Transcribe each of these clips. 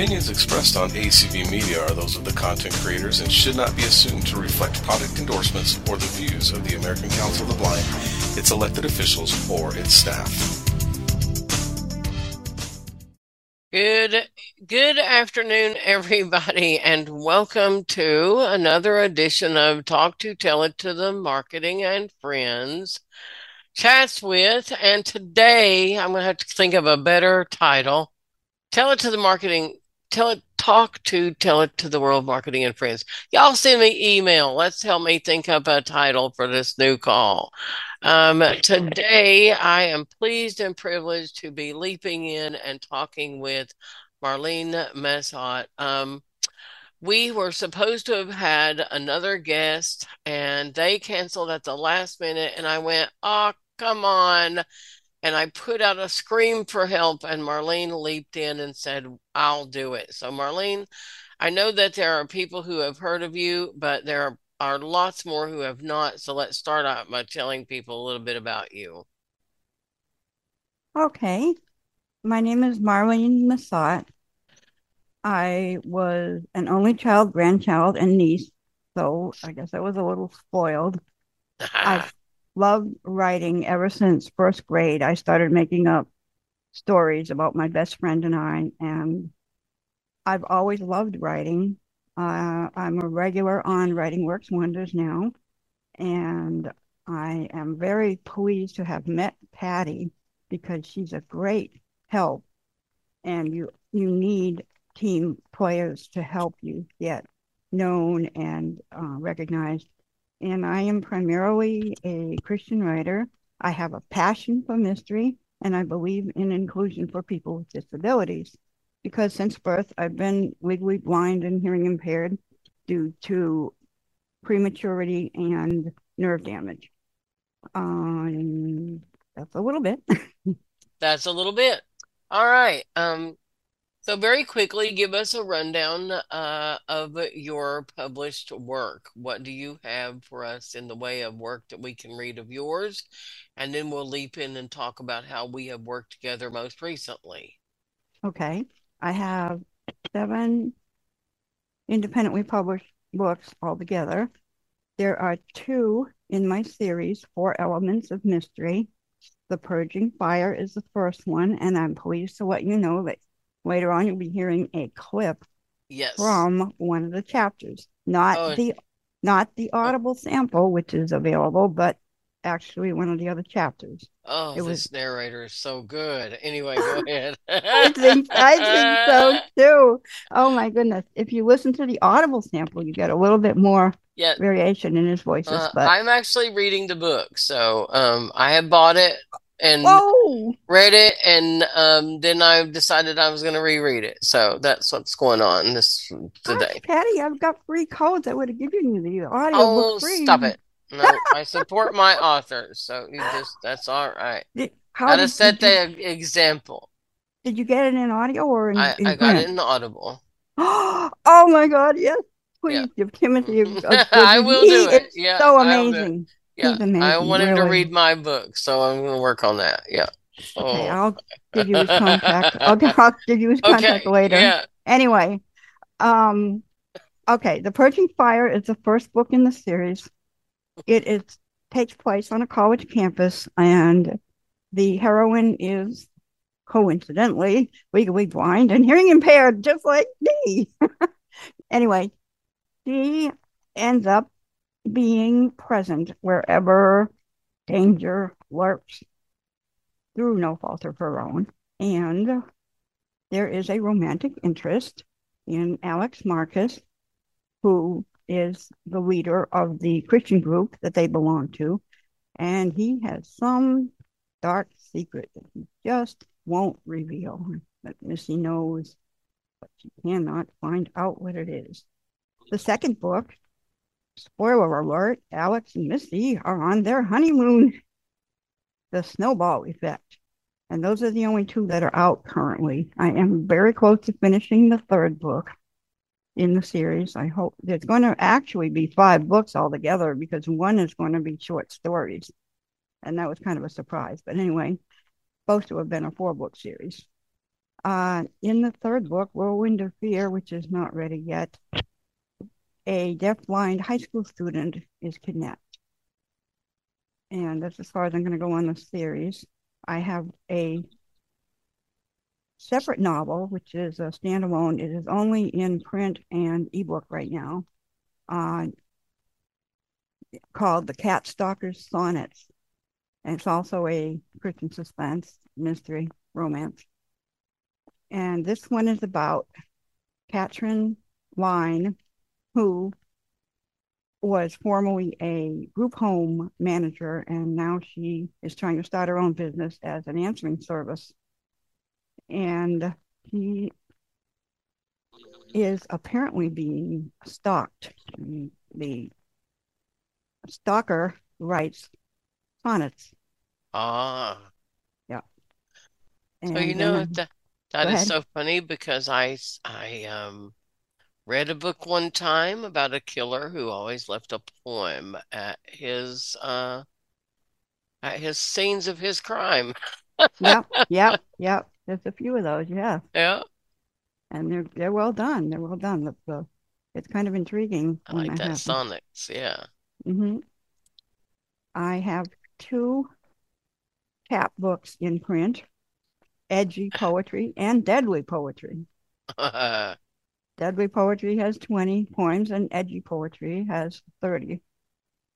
opinions expressed on ACB Media are those of the content creators and should not be assumed to reflect product endorsements or the views of the American Council of the Blind, its elected officials, or its staff. Good good afternoon everybody and welcome to another edition of Talk to Tell It to the Marketing and Friends chats with and today I'm going to have to think of a better title. Tell it to the marketing tell it talk to tell it to the world marketing and friends. Y'all send me email. Let's help me think up a title for this new call. Um, today, I am pleased and privileged to be leaping in and talking with Marlene Mesot. Um, we were supposed to have had another guest and they canceled at the last minute. And I went, oh, come on. And I put out a scream for help, and Marlene leaped in and said, I'll do it. So, Marlene, I know that there are people who have heard of you, but there are are lots more who have not. So let's start out by telling people a little bit about you. Okay. My name is Marlene Mesot. I was an only child, grandchild, and niece. So I guess I was a little spoiled. I've loved writing ever since first grade. I started making up stories about my best friend and I, and I've always loved writing. Uh, I'm a regular on Writing Works Wonders now, and I am very pleased to have met Patty because she's a great help, and you you need team players to help you get known and uh, recognized. And I am primarily a Christian writer. I have a passion for mystery, and I believe in inclusion for people with disabilities because since birth I've been legally blind and hearing impaired due to prematurity and nerve damage. Um, that's a little bit. that's a little bit. All right. Um, so very quickly, give us a rundown uh, of your published work. What do you have for us in the way of work that we can read of yours? And then we'll leap in and talk about how we have worked together most recently. Okay. I have seven independently published books altogether. There are two in my series, Four Elements of Mystery. The Purging Fire is the first one, and I'm pleased to let you know that later on you'll be hearing a clip yes. from one of the chapters. Not oh. the not the audible sample, which is available, but actually one of the other chapters. Oh, it this was... narrator is so good. Anyway, go ahead. I think I think so too. Oh my goodness! If you listen to the audible sample, you get a little bit more yeah. variation in his voices. Uh, but I'm actually reading the book, so um, I have bought it and Whoa. read it, and um, then I decided I was going to reread it. So that's what's going on this today. Gosh, Patty, I've got free codes. I would have given you the audio oh, free. Stop it! No, I support my authors, so you just that's all right. Did, how Gotta set the you, example. Did you get it in audio or in? I, in I got it in audible. oh my god! Yes, please yeah. give Timothy. A, a I will do it. Yeah, so amazing. Yeah, I want him really. to read my book, so I'm going to work on that. Yeah. Okay, oh. I'll give you his contact. Okay, I'll give you his contact okay, later. Yeah. Anyway, um, okay, The Purging Fire is the first book in the series. It is takes place on a college campus, and the heroine is coincidentally legally blind and hearing impaired, just like me. anyway, she ends up being present wherever danger lurks through no fault of her own. And there is a romantic interest in Alex Marcus, who is the leader of the Christian group that they belong to. And he has some dark secret that he just won't reveal. But Missy knows, but she cannot find out what it is. The second book, spoiler alert, Alex and Missy are on their honeymoon. The snowball effect. And those are the only two that are out currently. I am very close to finishing the third book in the series. I hope there's going to actually be five books altogether because one is going to be short stories. And that was kind of a surprise. But anyway, supposed to have been a four book series. Uh, in the third book, Whirlwind of Fear, which is not ready yet, a deaf-blind high school student is kidnapped. And that's as far as I'm going to go on this series. I have a separate novel, which is a standalone. It is only in print and ebook right now, uh, called The Cat Stalker's Sonnets. And it's also a Christian suspense, mystery, romance. And this one is about Katrin Line, who was formerly a group home manager, and now she is trying to start her own business as an answering service. And he is apparently being stalked. The stalker writes sonnets. Ah. Yeah. And so you know that that is so funny because I I um read a book one time about a killer who always left a poem at his uh at his scenes of his crime. yep, yep, yep. There's a few of those, yeah. Yeah. And they're they're well done. They're well done. The, the it's kind of intriguing. I like that, that sonnets, yeah. Mm-hmm. I have two cap books in print, edgy poetry and deadly poetry. deadly poetry has 20 poems and edgy poetry has 30.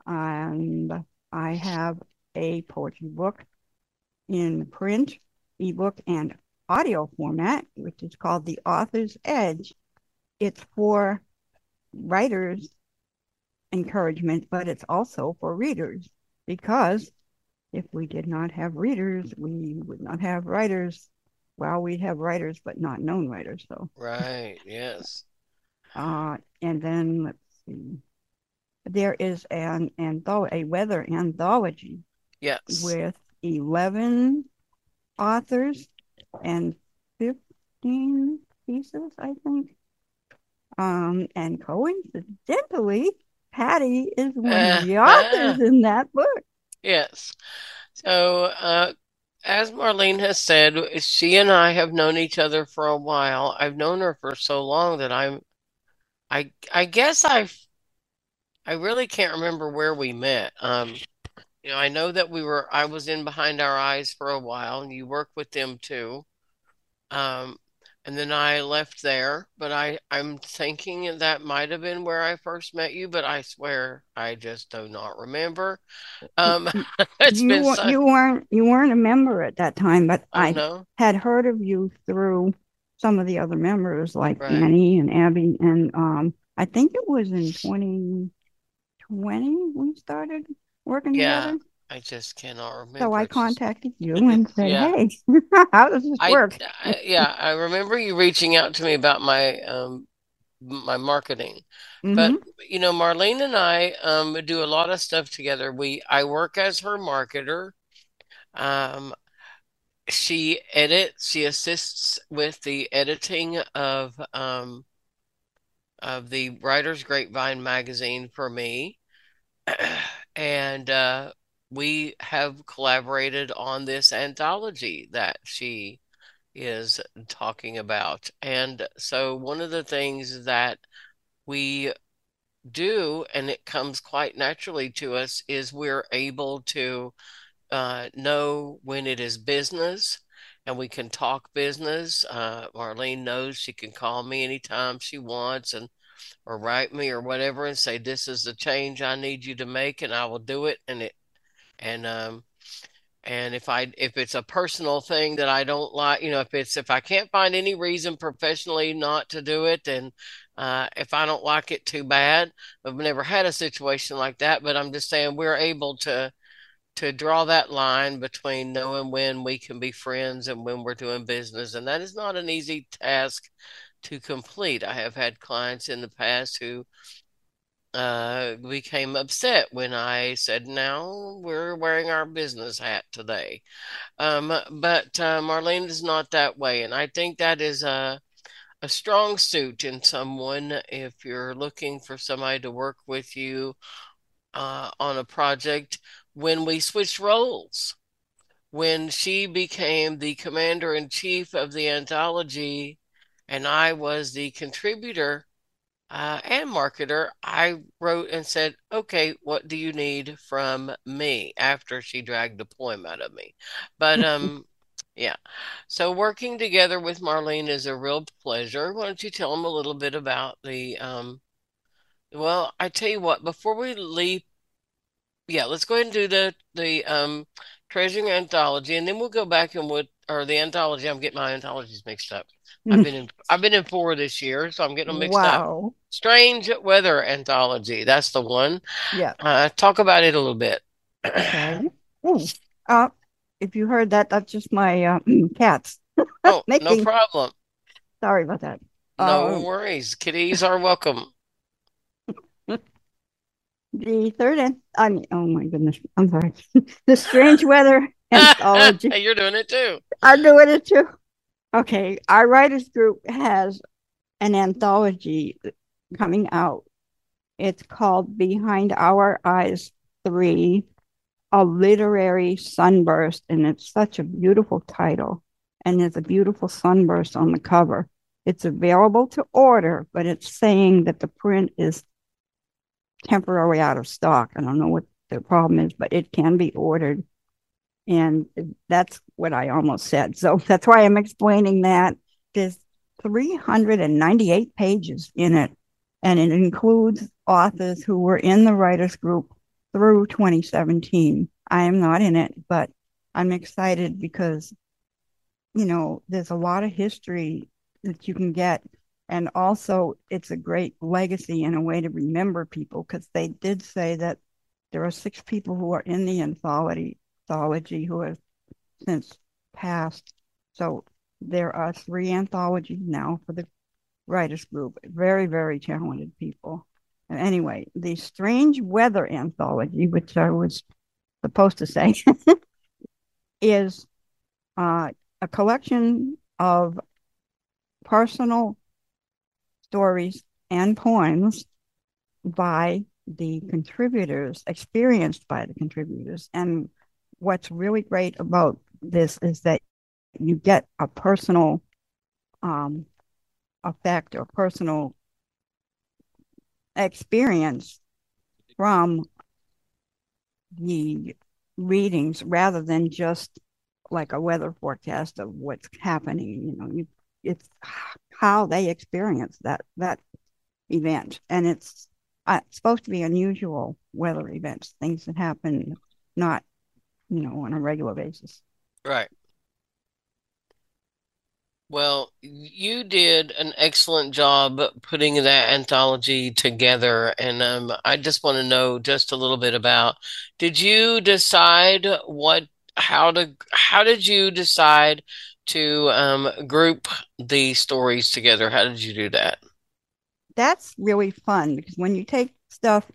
And I have a poetry book in print, ebook, and audio format, which is called The Author's Edge. It's for writers' encouragement, but it's also for readers because if we did not have readers, we would not have writers. Well, we'd have writers, but not known writers. So right, yes. Uh, and then let's see, there is an antho- a weather anthology. Yes. With eleven authors and fifteen pieces, I think. Um, and coincidentally, Patty is one of the authors in that book. Yes. So, uh, as Marlene has said, she and I have known each other for a while. I've known her for so long that I'm, I, I guess I've, I really can't remember where we met. Um, you know, I know that we were, I was in Behind Our Eyes for a while, and you work with them too. Um, and then I left there, but I I'm thinking that might have been where I first met you, but I swear I just do not remember. Um, you, so... you weren't you weren't a member at that time, but oh, I no? had heard of you through some of the other members like right. Annie and Abby, and um, I think it was in 2020 we started working yeah. together. I just cannot remember. So I contacted you and said, yeah. "Hey, how does this I, work?" I, yeah, I remember you reaching out to me about my um my marketing. Mm-hmm. But you know, Marlene and I um do a lot of stuff together. We I work as her marketer. Um she edits, she assists with the editing of um of the Writer's Grapevine magazine for me. and uh we have collaborated on this anthology that she is talking about. And so, one of the things that we do, and it comes quite naturally to us, is we're able to uh, know when it is business and we can talk business. Uh, Marlene knows she can call me anytime she wants and or write me or whatever and say, This is the change I need you to make, and I will do it. And it and um and if i if it's a personal thing that i don't like you know if it's if i can't find any reason professionally not to do it then uh, if i don't like it too bad. I've never had a situation like that but i'm just saying we're able to to draw that line between knowing when we can be friends and when we're doing business. And that is not an easy task to complete. I have had clients in the past who uh, became upset when I said, "Now we're wearing our business hat today." Um, but uh, Marlene is not that way, and I think that is a a strong suit in someone if you're looking for somebody to work with you uh, on a project. When we switched roles, when she became the commander in chief of the anthology and I was the contributor uh, and marketer, I wrote and said, okay, what do you need from me after she dragged the poem out of me? But, um, yeah. So working together with Marlene is a real pleasure. Why don't you tell them a little bit about the, um, well, I tell you what, before we leave, yeah, let's go ahead and do the, the, um, Treasuring Anthology, and then we'll go back and what or the anthology. I'm getting my anthologies mixed up. I've been in I've been in four this year, so I'm getting them mixed wow. up. Strange Weather Anthology. That's the one. Yeah. Uh, talk about it a little bit. Okay. Ooh. Uh, if you heard that, that's just my uh, cats. oh, Making... no problem. Sorry about that. No um, worries. Kitties are welcome. The third, and I mean, oh my goodness, I'm sorry. the strange weather anthology. You're doing it too. I'm doing it too. Okay, our writers group has an anthology coming out. It's called Behind Our Eyes 3, a literary sunburst, and it's such a beautiful title. And there's a beautiful sunburst on the cover. It's available to order, but it's saying that the print is temporarily out of stock. I don't know what the problem is, but it can be ordered. And that's what I almost said. So that's why I'm explaining that. There's 398 pages in it, and it includes authors who were in the writers group through 2017. I am not in it, but I'm excited because, you know, there's a lot of history that you can get and also it's a great legacy and a way to remember people because they did say that there are six people who are in the anthology, anthology who have since passed. So there are three anthologies now for the writers group. Very, very talented people. And anyway, the Strange Weather Anthology, which I was supposed to say, is uh, a collection of personal stories and poems by the contributors, experienced by the contributors. And what's really great about this is that you get a personal um, effect or personal experience from the readings rather than just like a weather forecast of what's happening. You know, you it's how they experience that that event, and it's uh, supposed to be unusual weather events, things that happen not, you know, on a regular basis. Right. Well, you did an excellent job putting that anthology together, and um, I just want to know just a little bit about. Did you decide what, how to, how did you decide to um, group the stories together? How did you do that? That's really fun because when you take stuff,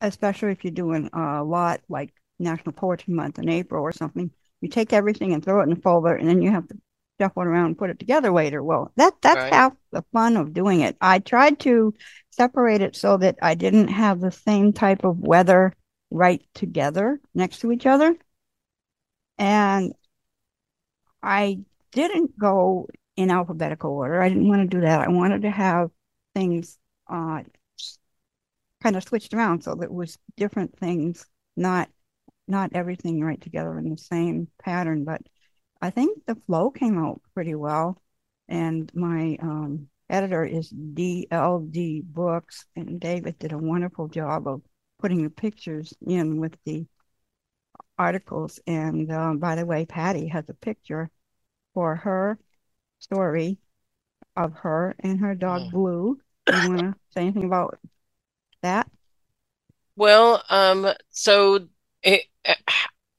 especially if you're doing a lot like National Poetry Month in April or something, you take everything and throw it in a folder, and then you have to shuffle it around and put it together later. Well, that that's right. half the fun of doing it. I tried to separate it so that I didn't have the same type of weather right together next to each other. And I didn't go in alphabetical order. I didn't want to do that. I wanted to have things uh, kind of switched around so that it was different things, not not everything right together in the same pattern. But I think the flow came out pretty well. And my um, editor is DLD Books, and David did a wonderful job of putting the pictures in with the articles. And uh, by the way, Patty has a picture for her story of her and her dog mm. Blue. You want to say anything about that? Well, um, so it,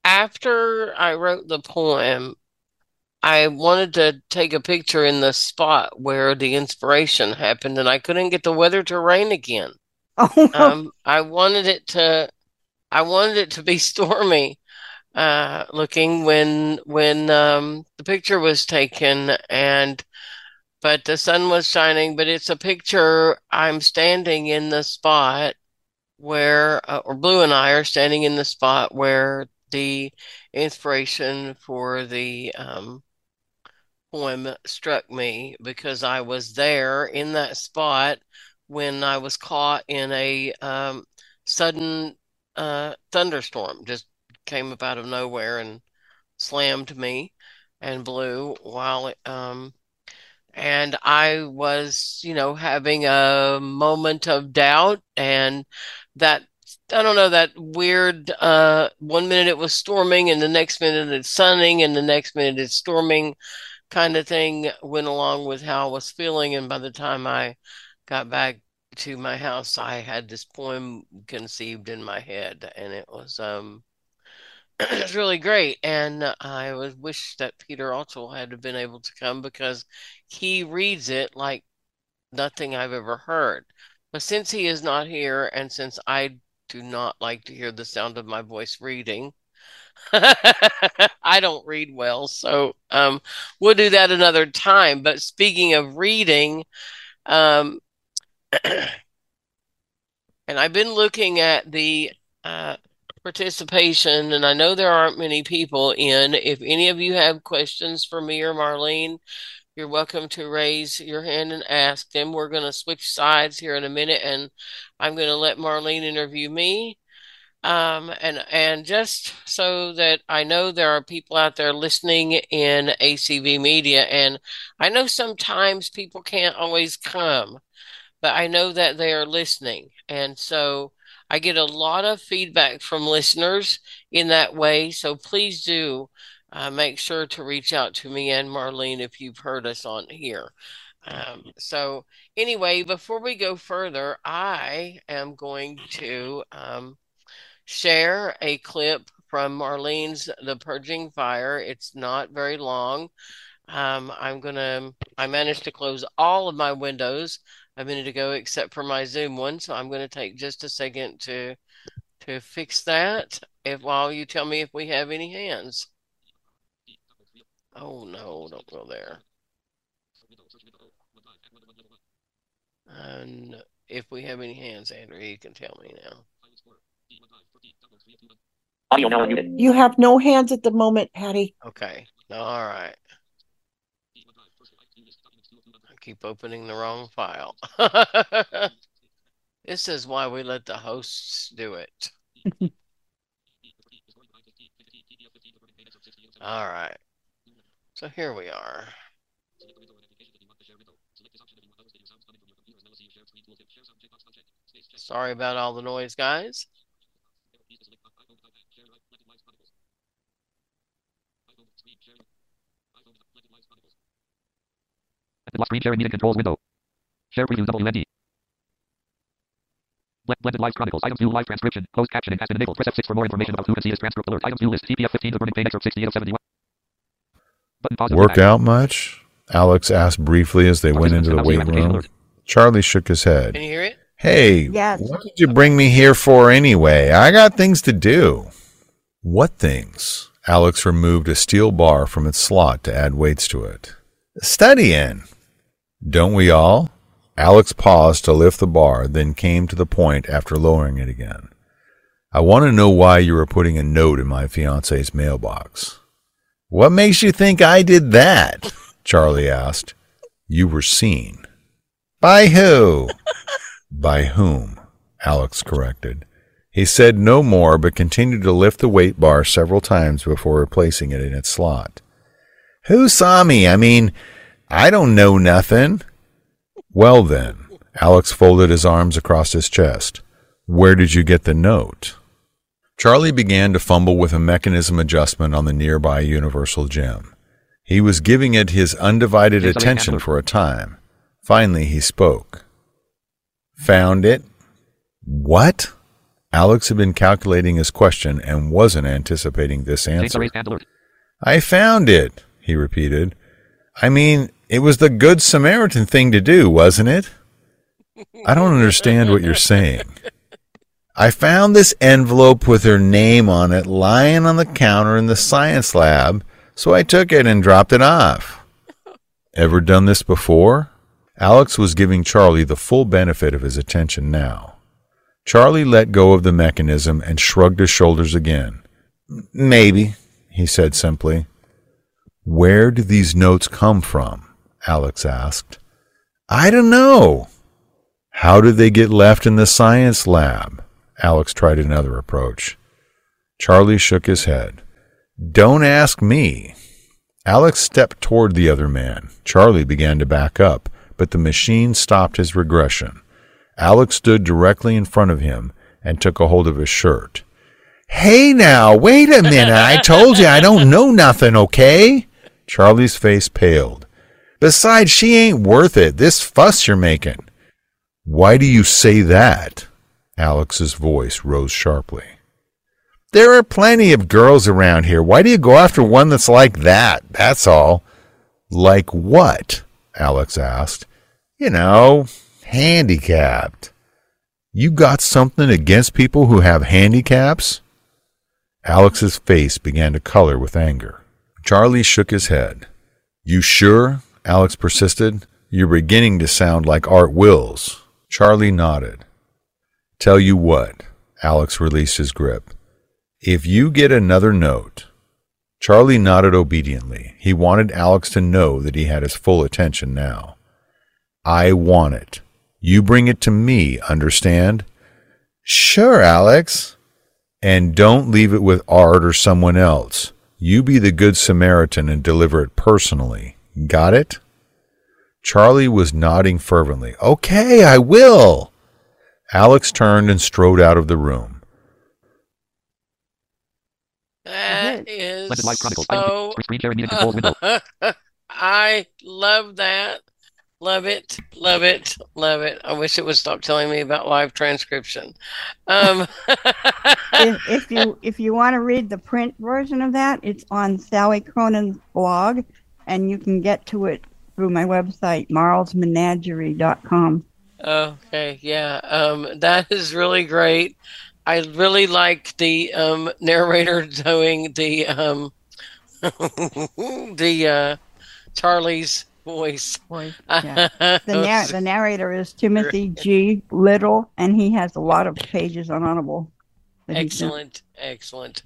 after I wrote the poem, I wanted to take a picture in the spot where the inspiration happened, and I couldn't get the weather to rain again. Oh, um, I wanted it to, I wanted it to be stormy, uh, looking when when um, the picture was taken, and but the sun was shining. But it's a picture. I'm standing in the spot where, uh, or Blue and I are standing in the spot where the inspiration for the um, poem struck me because I was there in that spot when I was caught in a um, sudden uh, thunderstorm. Just came up out of nowhere and slammed me and blew while um, and I was, you know, having a moment of doubt and that I don't know that weird uh one minute it was storming and the next minute it's sunning and the next minute it's storming kind of thing went along with how I was feeling and by the time I got back to my house I had this poem conceived in my head and it was um it's really great. And I would wish that Peter also had been able to come because he reads it like nothing I've ever heard. But since he is not here, and since I do not like to hear the sound of my voice reading, I don't read well, so um, we'll do that another time. But speaking of reading, um, and I've been looking at the uh, participation, and I know there aren't many people in. If any of you have questions for me or Marlene, you're welcome to raise your hand and ask them. We're going to switch sides here in a minute, and I'm going to let Marlene interview me. Um, and and just so that I know there are people out there listening in ACB media, and I know sometimes people can't always come, but I know that they are listening, and so I get a lot of feedback from listeners in that way. So please do uh, make sure to reach out to me and Marlene if you've heard us on here. Um, so, anyway, before we go further, I am going to um, share a clip from Marlene's The Purging Fire. It's not very long. Um, I'm going to, I managed to close all of my windows a minute ago, except for my Zoom one. So I'm going to take just a second to to fix that. If while you tell me if we have any hands. Oh no, don't go there. And if we have any hands, Andrew, you can tell me now. Audio now unmuted. You have no hands at the moment, Patty. Okay. All right I keep opening the wrong file. this is why we let the hosts do it. All right. So here we are. Sorry about all the noise, guys. Lock screen sharing meeting controls window. Share previews WMD. Blended Live Chronicles. Items new live transcription. Closed captioning has been enabled. Press F6 for more information about who can see this transcript alert. Items new list. TPF 15 The Burning Pain Excerpt 68 of 71. Button pause. Work out much? Alex asked briefly as they went into the weight room. Charlie shook his head. Can you hear it? Hey, yes. what did you bring me here for anyway? I got things to do. What things? Alex removed a steel bar from its slot to add weights to it. Studying. Don't we all? Alex paused to lift the bar, then came to the point after lowering it again. I want to know why you were putting a note in my fiance's mailbox. What makes you think I did that? Charlie asked. You were seen. By who? By whom? Alex corrected. He said no more, but continued to lift the weight bar several times before replacing it in its slot. Who saw me? I mean, I don't know nothing. Well, then, Alex folded his arms across his chest. Where did you get the note? Charlie began to fumble with a mechanism adjustment on the nearby universal gym. He was giving it his undivided attention for a time. Finally, he spoke. Found it? What? Alex had been calculating his question and wasn't anticipating this answer. I found it, he repeated. I mean, it was the Good Samaritan thing to do, wasn't it? I don't understand what you're saying. I found this envelope with her name on it lying on the counter in the science lab, so I took it and dropped it off. Ever done this before? Alex was giving Charlie the full benefit of his attention now. Charlie let go of the mechanism and shrugged his shoulders again. Maybe, he said simply. Where do these notes come from? Alex asked. I don't know. How did they get left in the science lab? Alex tried another approach. Charlie shook his head. Don't ask me. Alex stepped toward the other man. Charlie began to back up, but the machine stopped his regression. Alex stood directly in front of him and took a hold of his shirt. Hey now, wait a minute. I told you I don't know nothing, okay? Charlie's face paled. Besides, she ain't worth it. This fuss you're making. Why do you say that? Alex's voice rose sharply. There are plenty of girls around here. Why do you go after one that's like that? That's all. Like what? Alex asked. You know, handicapped. You got something against people who have handicaps? Alex's face began to color with anger. Charlie shook his head. You sure? Alex persisted. You're beginning to sound like Art Wills. Charlie nodded. Tell you what, Alex released his grip. If you get another note, Charlie nodded obediently. He wanted Alex to know that he had his full attention now. I want it. You bring it to me, understand? Sure, Alex. And don't leave it with Art or someone else. You be the good Samaritan and deliver it personally. Got it? Charlie was nodding fervently. Okay, I will. Alex turned and strode out of the room. That is so. I love that. Love it, love it, love it. I wish it would stop telling me about live transcription. Um. if, if, you if you want to read the print version of that, it's on Sally Cronin's blog, and you can get to it through my website, marlsmenagerie.com. Okay, yeah, um, that is really great. I really like the um, narrator doing the um, the uh, Charlie's voice. voice yeah. the, the narrator is Timothy G. Little, and he has a lot of pages on Audible. Excellent, excellent,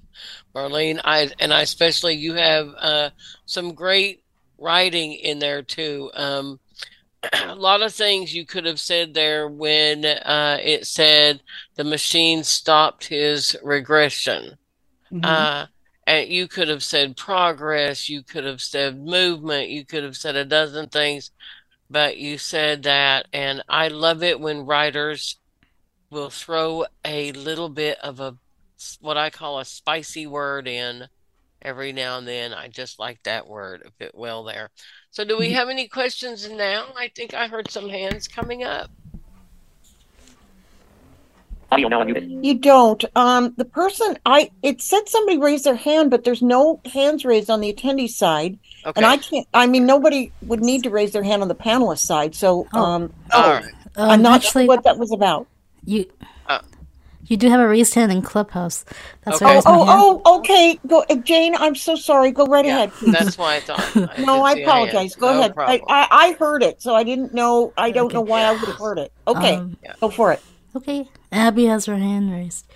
Marlene. I and I especially you have uh, some great writing in there too. Um, a lot of things you could have said there when uh, it said the machine stopped his regression. Mm-hmm. Uh, and you could have said progress, you could have said movement, you could have said a dozen things, but you said that. And I love it when writers will throw a little bit of a what I call a spicy word in every now and then. I just like that word, a fit well there. So, do we have any questions now? I think I heard some hands coming up. You don't. Um, the person I it said somebody raised their hand, but there's no hands raised on the attendee side, okay. and I can't. I mean, nobody would need to raise their hand on the panelist side. So, oh. um, oh, um, I'm not actually, sure what that was about. You you do have a raised hand in Clubhouse. That's okay. why oh, oh, oh, okay. Go, uh, Jane. I'm so sorry. Go right yeah, ahead. Please. That's why I thought. I no, I apologize. Go no ahead. I, I, I heard it, so I didn't know. I don't okay. know why I would have heard it. Okay, um, go for it. Okay, Abby has her hand raised.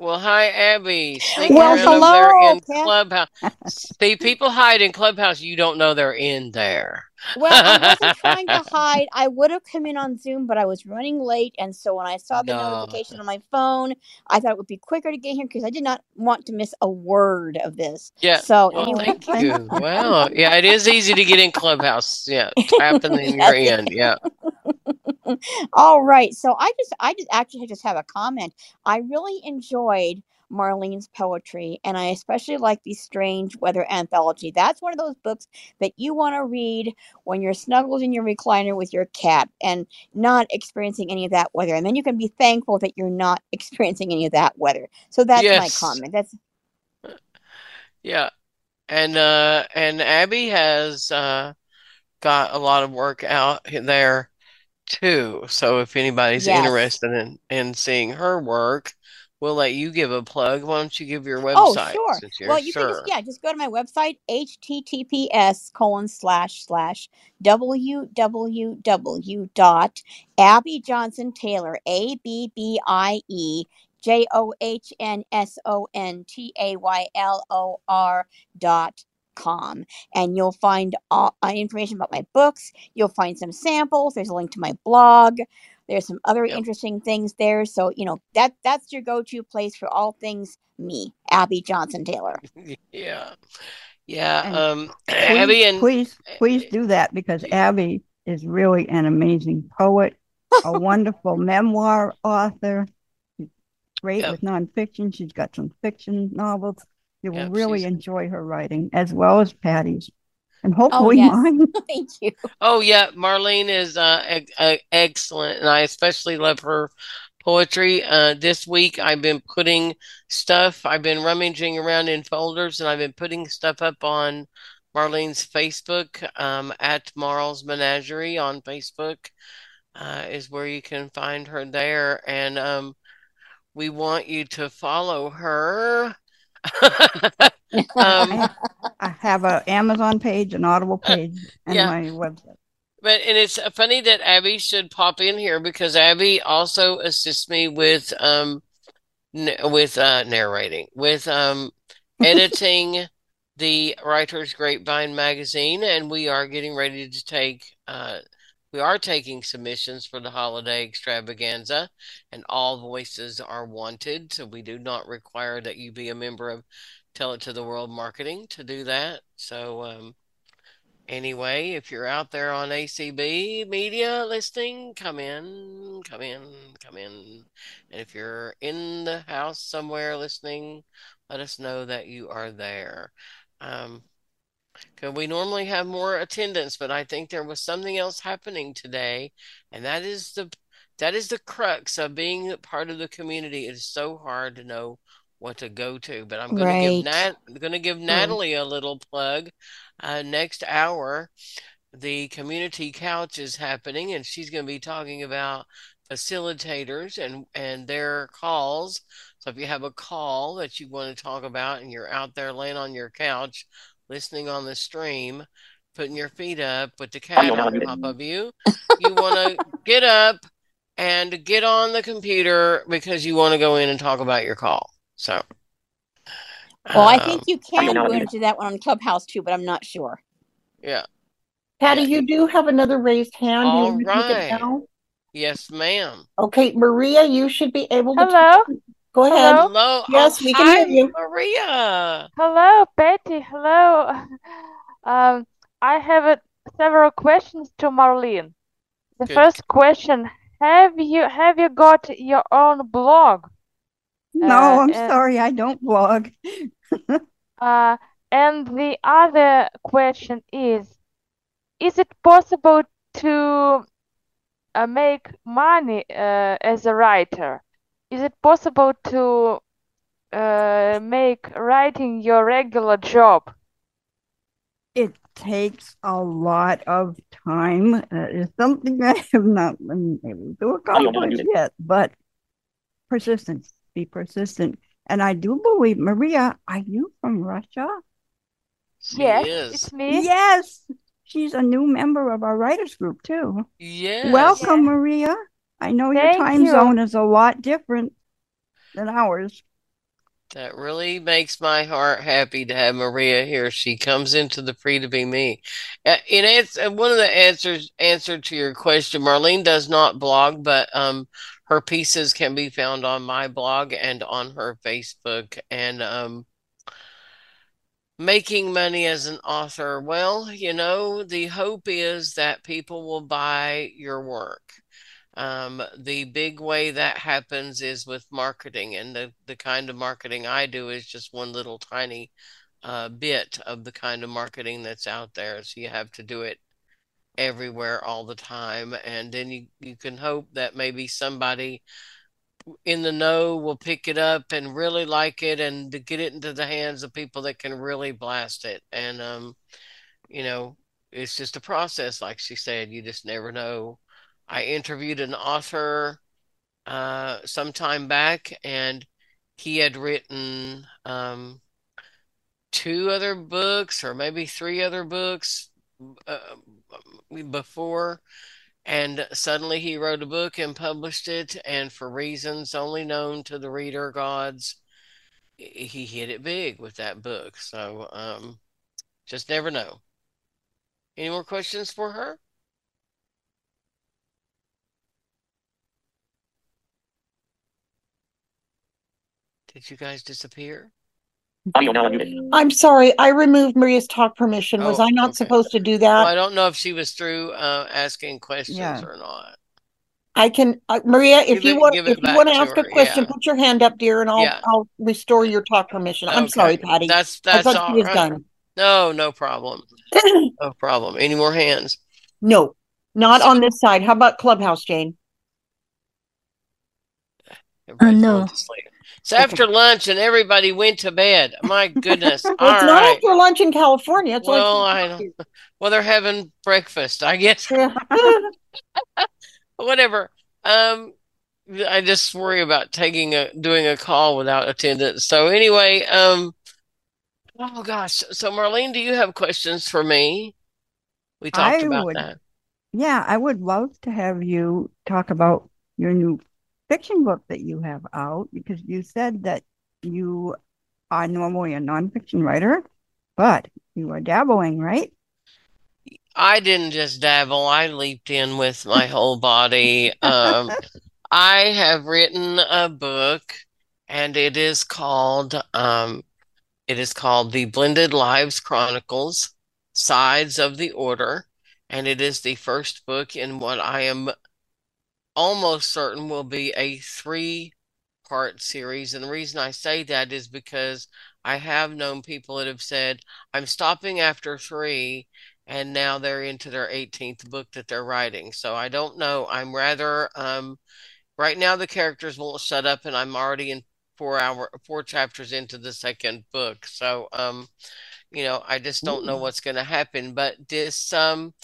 Well, hi, Abby. well, hello. in Clubhouse. See, people hide in Clubhouse. You don't know they're in there. Well, I wasn't trying to hide. I would have come in on Zoom, but I was running late, and so when I saw the no. notification on my phone, I thought it would be quicker to get here because I did not want to miss a word of this. Yeah. So well, anyway. thank you. well, yeah, it is easy to get in Clubhouse. Yeah, tap in your end. Yeah. All right. So I just, I just actually just have a comment. I really enjoyed Marlene's poetry, and I especially like the Strange Weather Anthology. That's one of those books that you want to read when you're snuggled in your recliner with your cat and not experiencing any of that weather. And then you can be thankful that you're not experiencing any of that weather. So that's yes. my comment. That's yeah. And uh and Abby has uh got a lot of work out there too. So if anybody's yes. interested in in seeing her work, we'll let you give a plug. Why don't you give your oh, website? Oh, sure. Well, you sure. can just yeah, just go to my website, https colon slash slash www dot Abby Johnson Taylor A B B I E J O H N S O N T A Y L O R dot com and you'll find all uh, information about my books. You'll find some samples. There's a link to my blog. There's some other yep. interesting things there. So you know that that's your go-to place for all things me abby johnson taylor. Yeah. Yeah and um please, abby and please please do that because abby is really an amazing poet a wonderful memoir author. She's great yep. with nonfiction. She's got some fiction novels you will yep, really enjoy her writing as well as Patty's and hopefully oh, yes. mine. Thank you. Oh yeah, Marlene is uh, excellent, and I especially love her poetry. Uh, this week I've been putting stuff. I've been rummaging around in folders, and I've been putting stuff up on Marlene's Facebook um, at Marl's Menagerie on Facebook. Uh, is where you can find her there, and um, we want you to follow her um, I have an Amazon page, an Audible page, and yeah. my website. But and it's funny that Abby should pop in here because Abby also assists me with um n- with uh narrating with um editing the Writers Grapevine magazine, and we are getting ready to take uh we are taking submissions for the holiday extravaganza, and all voices are wanted. So we do not require that you be a member of Tell It to the World Marketing to do that. So, um, anyway, if you're out there on ACB media listing, come in, come in, come in. And if you're in the house somewhere listening, let us know that you are there. Um, because we normally have more attendance, but I think there was something else happening today, and that is the that is the crux of being part of the community. It is so hard to know what to go to, but I'm going right. to give Nat going to give Natalie a little plug. Uh, next hour, the community couch is happening, and she's going to be talking about facilitators and and their calls. So if you have a call that you want to talk about and you're out there laying on your couch, listening on the stream, putting your feet up with the cat on top of you. You want to get up and get on the computer because you want to go in and talk about your call. So, well, I think um, you can go into that one on Clubhouse too, but I'm not sure. Yeah. Patty, you do have another raised hand. All right. Yes, ma'am. Okay, Maria, you should be able to. Hello. Go ahead. Hello. Yes, oh, we can hi, hear you. Maria. Hello, Betty. Hello. Um, I have a, several questions to Marlene. The Good. first question: Have you have you got your own blog? No, uh, I'm and, sorry, I don't blog. uh, and the other question is: Is it possible to uh, make money uh, as a writer? Is it possible to uh, make writing your regular job? It takes a lot of time. That is something I have not been able to accomplish yet, but persistence, be persistent. And I do believe, Maria, are you from Russia? She yes, is. it's me. Yes, she's a new member of our writers group too. Yes. Welcome, yes. Maria. I know Thank your time you. zone is a lot different than ours. That really makes my heart happy to have Maria here. She comes into the free to be me. Uh, in answer, one of the answers answer to your question, Marlene does not blog, but um, her pieces can be found on my blog and on her Facebook. And um, making money as an author, well, you know, the hope is that people will buy your work. Um, the big way that happens is with marketing, and the, the kind of marketing I do is just one little tiny uh, bit of the kind of marketing that's out there. So you have to do it everywhere all the time, and then you, you can hope that maybe somebody in the know will pick it up and really like it and to get it into the hands of people that can really blast it and um you know it's just a process like she said you just never know I interviewed an author uh, some time back, and he had written um, two other books or maybe three other books uh, before. And suddenly he wrote a book and published it, and for reasons only known to the reader gods, he hit it big with that book. So um, just never know. Any more questions for her? Did you guys disappear? I'm sorry, I removed Maria's talk permission. Was Oh, I not okay. supposed to do Well, that? I don't know if she was through uh, asking questions Yeah. or not. I can, uh, Maria, if Give you it- want, give it if you back want to to ask a her, question, yeah. put your hand up, dear, and I'll, Yeah. I'll restore your talk permission. I'm Okay. sorry, Patty. That's I that's thought all she was right. done. No, no problem. No problem. Any more hands? No, not on this side. How about Clubhouse, Jane? Everybody's no. going to sleep. It's after lunch and everybody went to bed. My goodness. All Well, it's not right. after lunch in California. It's Well, like I don't. Well, they're having breakfast, I guess. Yeah. Whatever. Um, I just worry about taking a doing a call without attendance. So anyway, um, oh gosh. So Marlene, do you have questions for me? We talked I about would- that. Yeah, I would love to have you talk about your new fiction book that you have out because you said that you are normally a nonfiction writer, but you are dabbling, right? I didn't just dabble, I leaped in with my whole body. Um, I have written a book and it is called um, it is called The Blended Lives Chronicles, Sides of the Order, and it is the first book in what I am almost certain will be a three part series. And the reason I say that is because I have known people that have said, I'm stopping after three, and now they're into their 18th book that they're writing. So I don't know. I'm rather, um, right now the characters won't shut up, and I'm already in four hour, four chapters into the second book. So, um, you know, I just don't know what's going to happen. But this, um,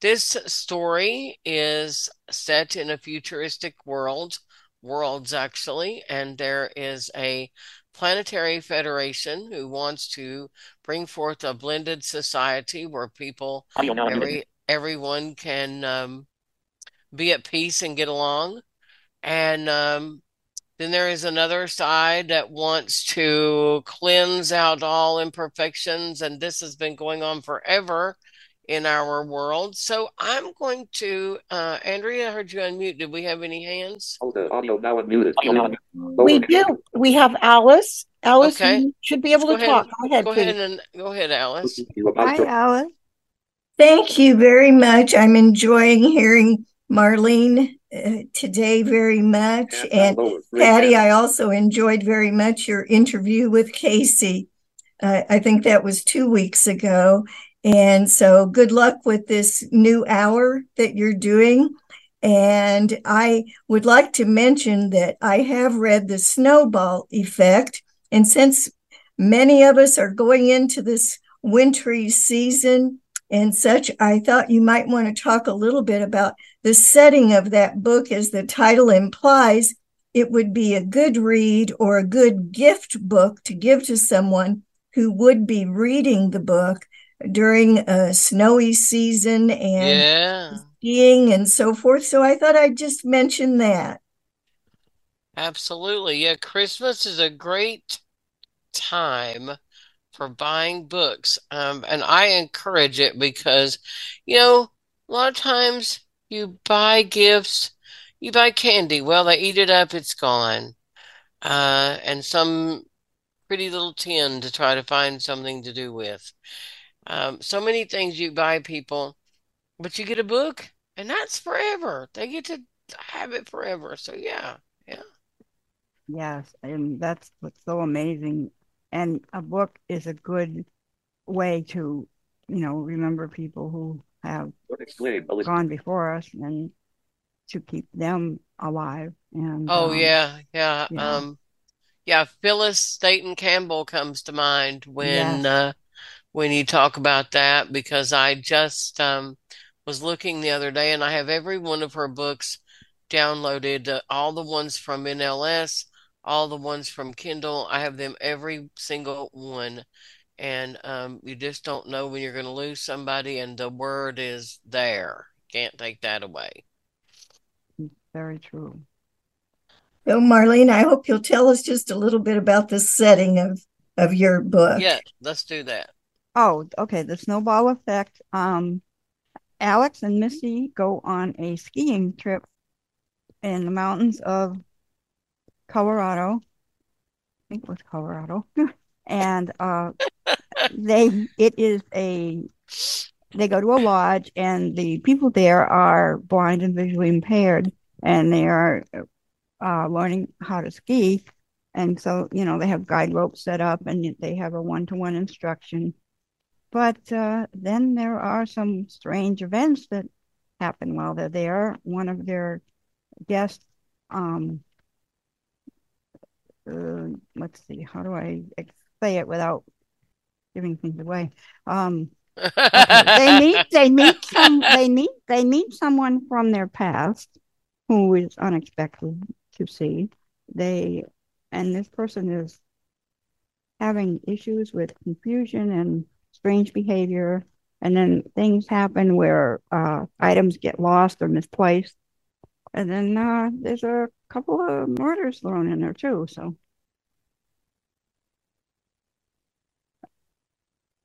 this story is set in a futuristic world, worlds actually, and there is a planetary federation who wants to bring forth a blended society where people, every everyone can um, be at peace and get along. And um, then there is another side that wants to cleanse out all imperfections, and this has been going on forever in our world. So I'm going to, uh, Andrea, I heard you unmute. Did we have any hands? Oh, the audio now unmuted. We do. We have Alice. Alice, Okay. you should be able Go to ahead. talk. Go ahead, Go please. ahead and go ahead, Alice. Hi, Alice. Thank you very much. I'm enjoying hearing Marlene uh, today very much. And Patty, I also enjoyed very much your interview with Casey. Uh, I think that was two weeks ago. And so good luck with this new hour that you're doing. And I would like to mention that I have read The Snowball Effect. And since many of us are going into this wintry season and such, I thought you might want to talk a little bit about the setting of that book. As the title implies, it would be a good read or a good gift book to give to someone who would be reading the book during a snowy season and Yeah, skiing and so forth. So I thought I'd just mention that. absolutely. Yeah, Christmas is a great time for buying books. Um, and I encourage it because, you know, a lot of times you buy gifts, you buy candy. Well, they eat it up, it's gone. Uh, and some pretty little tin to try to find something to do with. Um, so many things you buy people, but you get a book and that's forever. They get to have it forever. So yeah, yeah. Yes, and that's what's so amazing. And a book is a good way to, you know, remember people who have gone before us and to keep them alive. And Oh um, yeah, yeah. yeah. Um, yeah, Phyllis Staton Campbell comes to mind when Yes. uh when you talk about that because I just um was looking the other day and I have every one of her books downloaded, uh, all the ones from NLS, all the ones from Kindle. I have them every single one. And um you just don't know when you're going to lose somebody and the word is there. can't take that away. Very true. So, Marlene, I hope you'll tell us just a little bit about the setting of of your book. Yeah, let's do that. Oh, okay. The snowball effect. Um, Alex and Missy go on a skiing trip in the mountains of Colorado. I think it was Colorado. and uh, they it is a they go to a lodge and the people there are blind and visually impaired and they are uh, learning how to ski and so you know they have guide ropes set up and they have a one-to-one instruction but uh, then there are some strange events that happen while they're there one of their guests um, uh, let's see how do i say it without giving things away um, they meet they meet some they meet they meet someone from their past who is unexpected to see. They and this person is having issues with confusion and strange behavior and then things happen where uh, items get lost or misplaced and then uh, there's a couple of murders thrown in there too so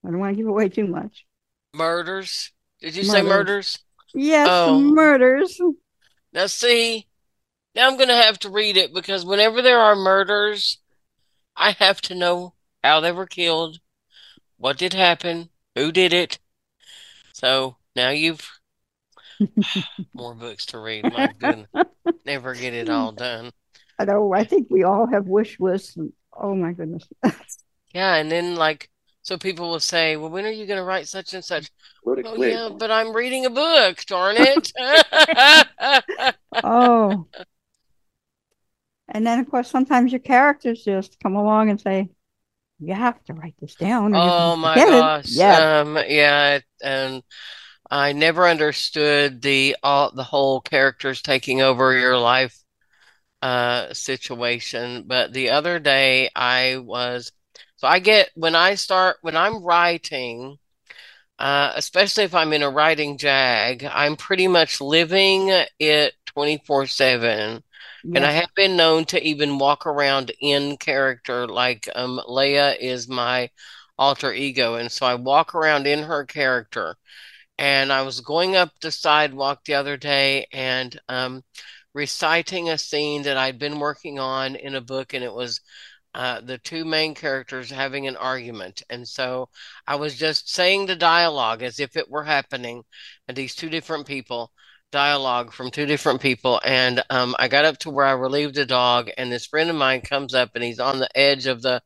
I don't want to give away too much. Murders? Did you murders. say murders? Yes, oh. murders. Now, see, now I'm going to have to read it because whenever there are murders, I have to know how they were killed, what did happen, who did it. So now you've more books to read. My goodness, never get it all done. I know. I think we all have wish lists. Oh my goodness. yeah, and then like so people will say, "Well, when are you going to write such and such?" Oh yeah, but I'm reading a book. Darn it! oh. And then, of course, sometimes your characters just come along and say, "You have to write this down." Oh my gosh! It. Yeah, um, yeah, and I never understood the all the whole characters taking over your life uh situation. But the other day, I was so I get when I start when I'm writing, uh, especially if I'm in a writing jag, I'm pretty much living it 24 7. Yes. And I have been known to even walk around in character, like um, Leah is my alter ego. And so I walk around in her character. And I was going up the sidewalk the other day and um, reciting a scene that I'd been working on in a book, and it was uh, the two main characters having an argument. And so I was just saying the dialogue as if it were happening, and these two different people, dialogue from two different people. And um, I got up to where I relieved the dog, and this friend of mine comes up, and he's on the edge of the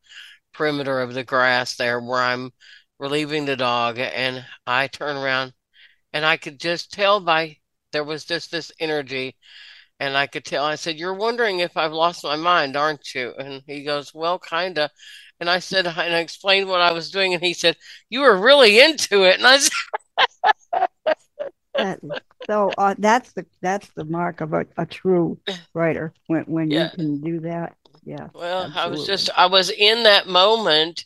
perimeter of the grass there where I'm relieving the dog. And I turn around, and I could just tell by there was just this energy and I could tell, I said, You're wondering if I've lost my mind, aren't you? And he goes, Well, kind of. And I said, and I explained what I was doing. And he said, You were really into it. And I said, so uh, that's the that's the mark of a, a true writer when when yeah. you can do that. Yeah. Well, absolutely. I was just I was in that moment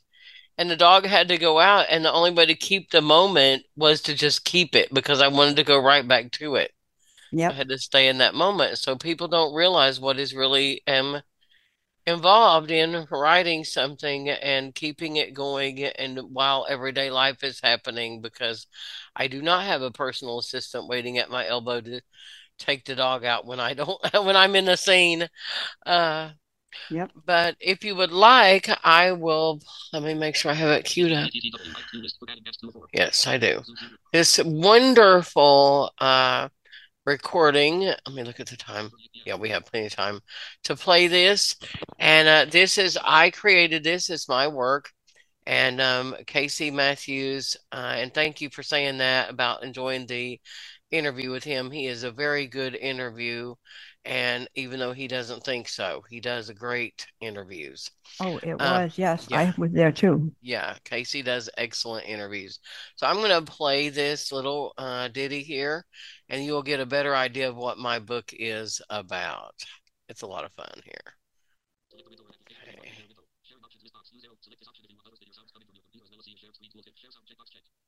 and the dog had to go out and the only way to keep the moment was to just keep it because I wanted to go right back to it. Yeah. I had to stay in that moment. So people don't realize what is really um involved in writing something and keeping it going and while everyday life is happening because I do not have a personal assistant waiting at my elbow to take the dog out when I don't when I'm in the scene. Uh Yep. But if you would like, I will. Let me make sure I have it queued up. Yes, I do. This wonderful uh, recording. Let me look at the time. Yeah, we have plenty of time to play this. And uh, this is, I created this, it's my work. And um, Casey Matthews, uh, and thank you for saying that about enjoying the interview with him. He is a very good interview. And even though he doesn't think so, he does great interviews. Oh, it uh, was. Yes, yeah. I was there too. Yeah, Casey does excellent interviews. So I'm going to play this little uh, ditty here, and you'll get a better idea of what my book is about. It's a lot of fun here.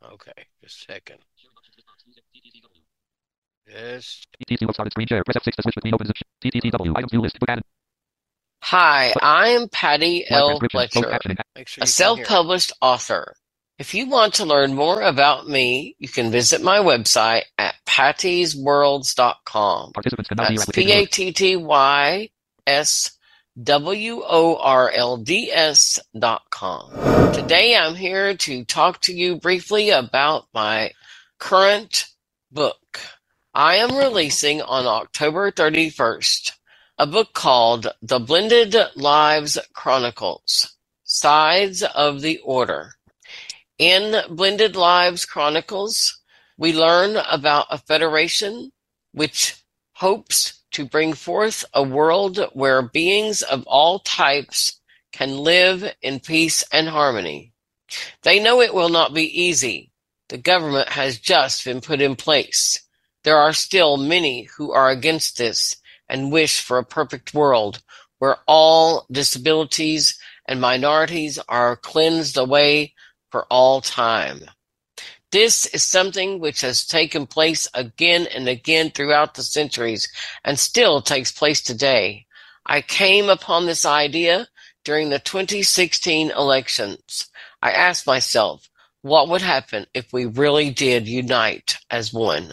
Okay, okay just a second. Yes. TTC started screen share. Press F6 to switch between opens. TTCW items view list. Book added. Hi, I am Patty L. Fletcher, a self-published author. If you want to learn more about me, you can visit my website at pattysworlds.com. Participants can now That's P-A-T-T-Y-S W-O-R-L-D-S dot com. Today I'm here to talk to you briefly about my current book. I am releasing on October 31st a book called The Blended Lives Chronicles Sides of the Order. In Blended Lives Chronicles, we learn about a federation which hopes to bring forth a world where beings of all types can live in peace and harmony. They know it will not be easy. The government has just been put in place. There are still many who are against this and wish for a perfect world where all disabilities and minorities are cleansed away for all time. This is something which has taken place again and again throughout the centuries and still takes place today. I came upon this idea during the 2016 elections. I asked myself, what would happen if we really did unite as one?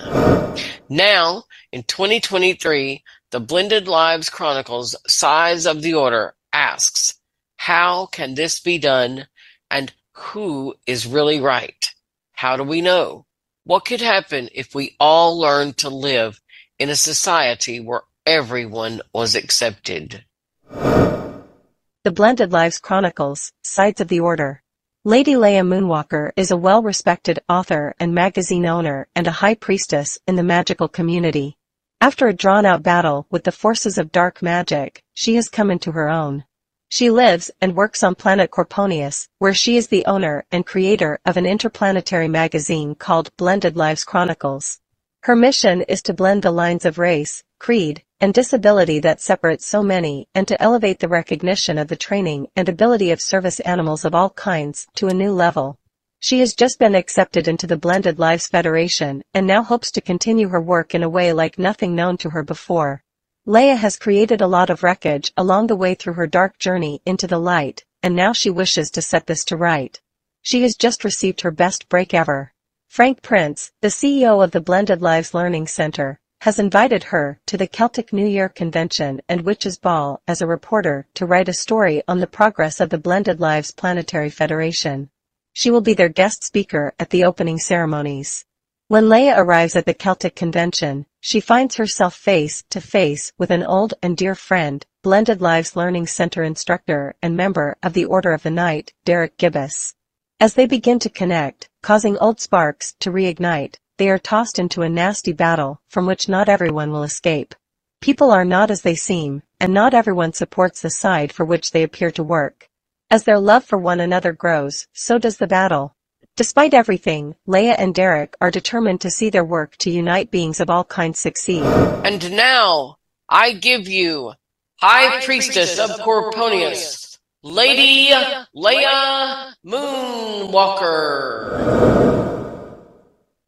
Now, in 2023, the Blended Lives Chronicles Sides of the Order asks, how can this be done and who is really right? How do we know? What could happen if we all learned to live in a society where everyone was accepted? The Blended Lives Chronicles, Sides of the Order. Lady Leah Moonwalker is a well-respected author and magazine owner and a high priestess in the magical community. After a drawn-out battle with the forces of dark magic, she has come into her own. She lives and works on planet Corponius, where she is the owner and creator of an interplanetary magazine called Blended Lives Chronicles. Her mission is to blend the lines of race, creed, and disability that separate so many and to elevate the recognition of the training and ability of service animals of all kinds to a new level. She has just been accepted into the Blended Lives Federation and now hopes to continue her work in a way like nothing known to her before. Leah has created a lot of wreckage along the way through her dark journey into the light, and now she wishes to set this to right. She has just received her best break ever. Frank Prince, the CEO of the Blended Lives Learning Center, has invited her to the Celtic New Year Convention and Witches Ball as a reporter to write a story on the progress of the Blended Lives Planetary Federation. She will be their guest speaker at the opening ceremonies. When Leah arrives at the Celtic convention, she finds herself face to face with an old and dear friend, Blended Lives Learning Center instructor and member of the Order of the Night, Derek Gibbous. As they begin to connect, causing old sparks to reignite, they are tossed into a nasty battle from which not everyone will escape. People are not as they seem, and not everyone supports the side for which they appear to work. As their love for one another grows, so does the battle, Despite everything, Leah and Derek are determined to see their work to unite beings of all kinds succeed. And now, I give you High, High Priestess, Priestess, of Corponius, Lady Leah Moonwalker.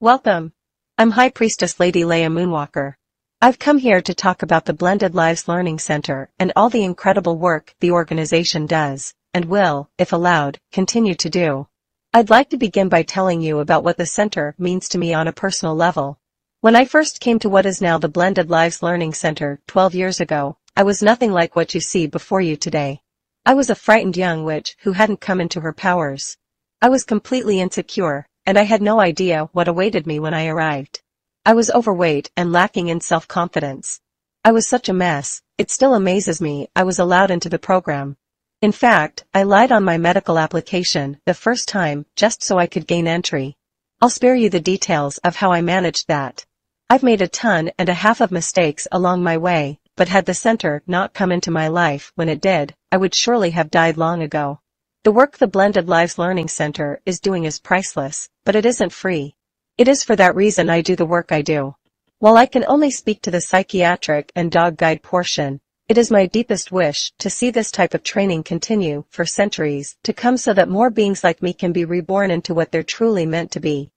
Welcome. I'm High Priestess Lady Leah Moonwalker. I've come here to talk about the Blended Lives Learning Center and all the incredible work the organization does, and will, if allowed, continue to do. I'd like to begin by telling you about what the center means to me on a personal level. When I first came to what is now the Blended Lives Learning Center 12 years ago, I was nothing like what you see before you today. I was a frightened young witch who hadn't come into her powers. I was completely insecure, and I had no idea what awaited me when I arrived. I was overweight and lacking in self-confidence. I was such a mess, it still amazes me I was allowed into the program. In fact, I lied on my medical application the first time just so I could gain entry. I'll spare you the details of how I managed that. I've made a ton and a half of mistakes along my way, but had the center not come into my life when it did, I would surely have died long ago. The work the Blended Lives Learning Center is doing is priceless, but it isn't free. It is for that reason I do the work I do. While I can only speak to the psychiatric and dog guide portion, it is my deepest wish to see this type of training continue for centuries to come so that more beings like me can be reborn into what they're truly meant to be.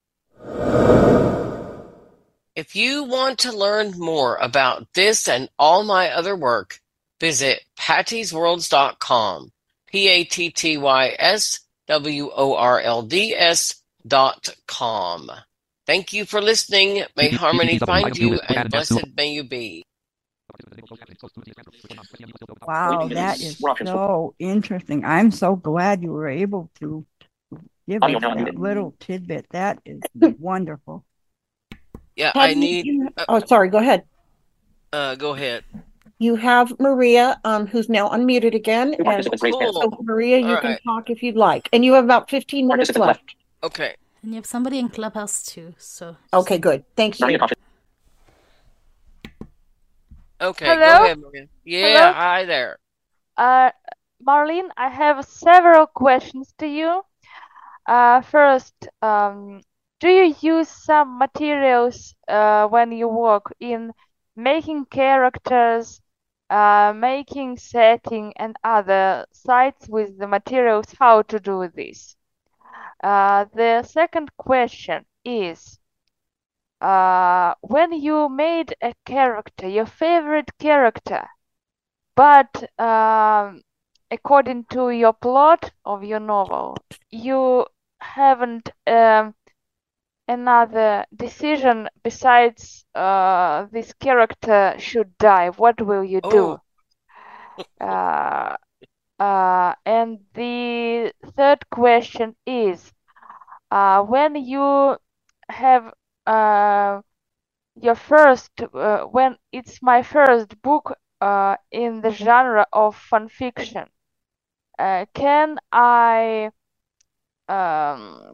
If you want to learn more about this and all my other work, visit pattysworlds.com. P A T T Y S W O R L D S dot com. Thank you for listening. May harmony find you and blessed may you be. Wow, that is so interesting. I'm so glad you were able to give us that little tidbit. That is wonderful. Yeah, I need. You, uh, oh, sorry. Go ahead. Uh, go ahead. You have Maria, um, who's now unmuted again. And cool. so Maria, you All can right. talk if you'd like, and you have about 15 minutes left. Okay. And you have somebody in Clubhouse too. So. Okay, good. Thanks. You. Okay, Hello? go ahead, Maria. Yeah, Hello? hi there. Uh, Marlene, I have several questions to you. Uh, first, um, do you use some materials uh, when you work in making characters, uh, making setting and other sites with the materials? How to do this? Uh, the second question is, uh, when you made a character, your favorite character, but um, according to your plot of your novel, you haven't um, another decision besides uh, this character should die. What will you do? Oh. uh, uh, and the third question is, uh, when you have uh, your first, uh, when it's my first book uh, in the genre of fan fiction, uh, can I um,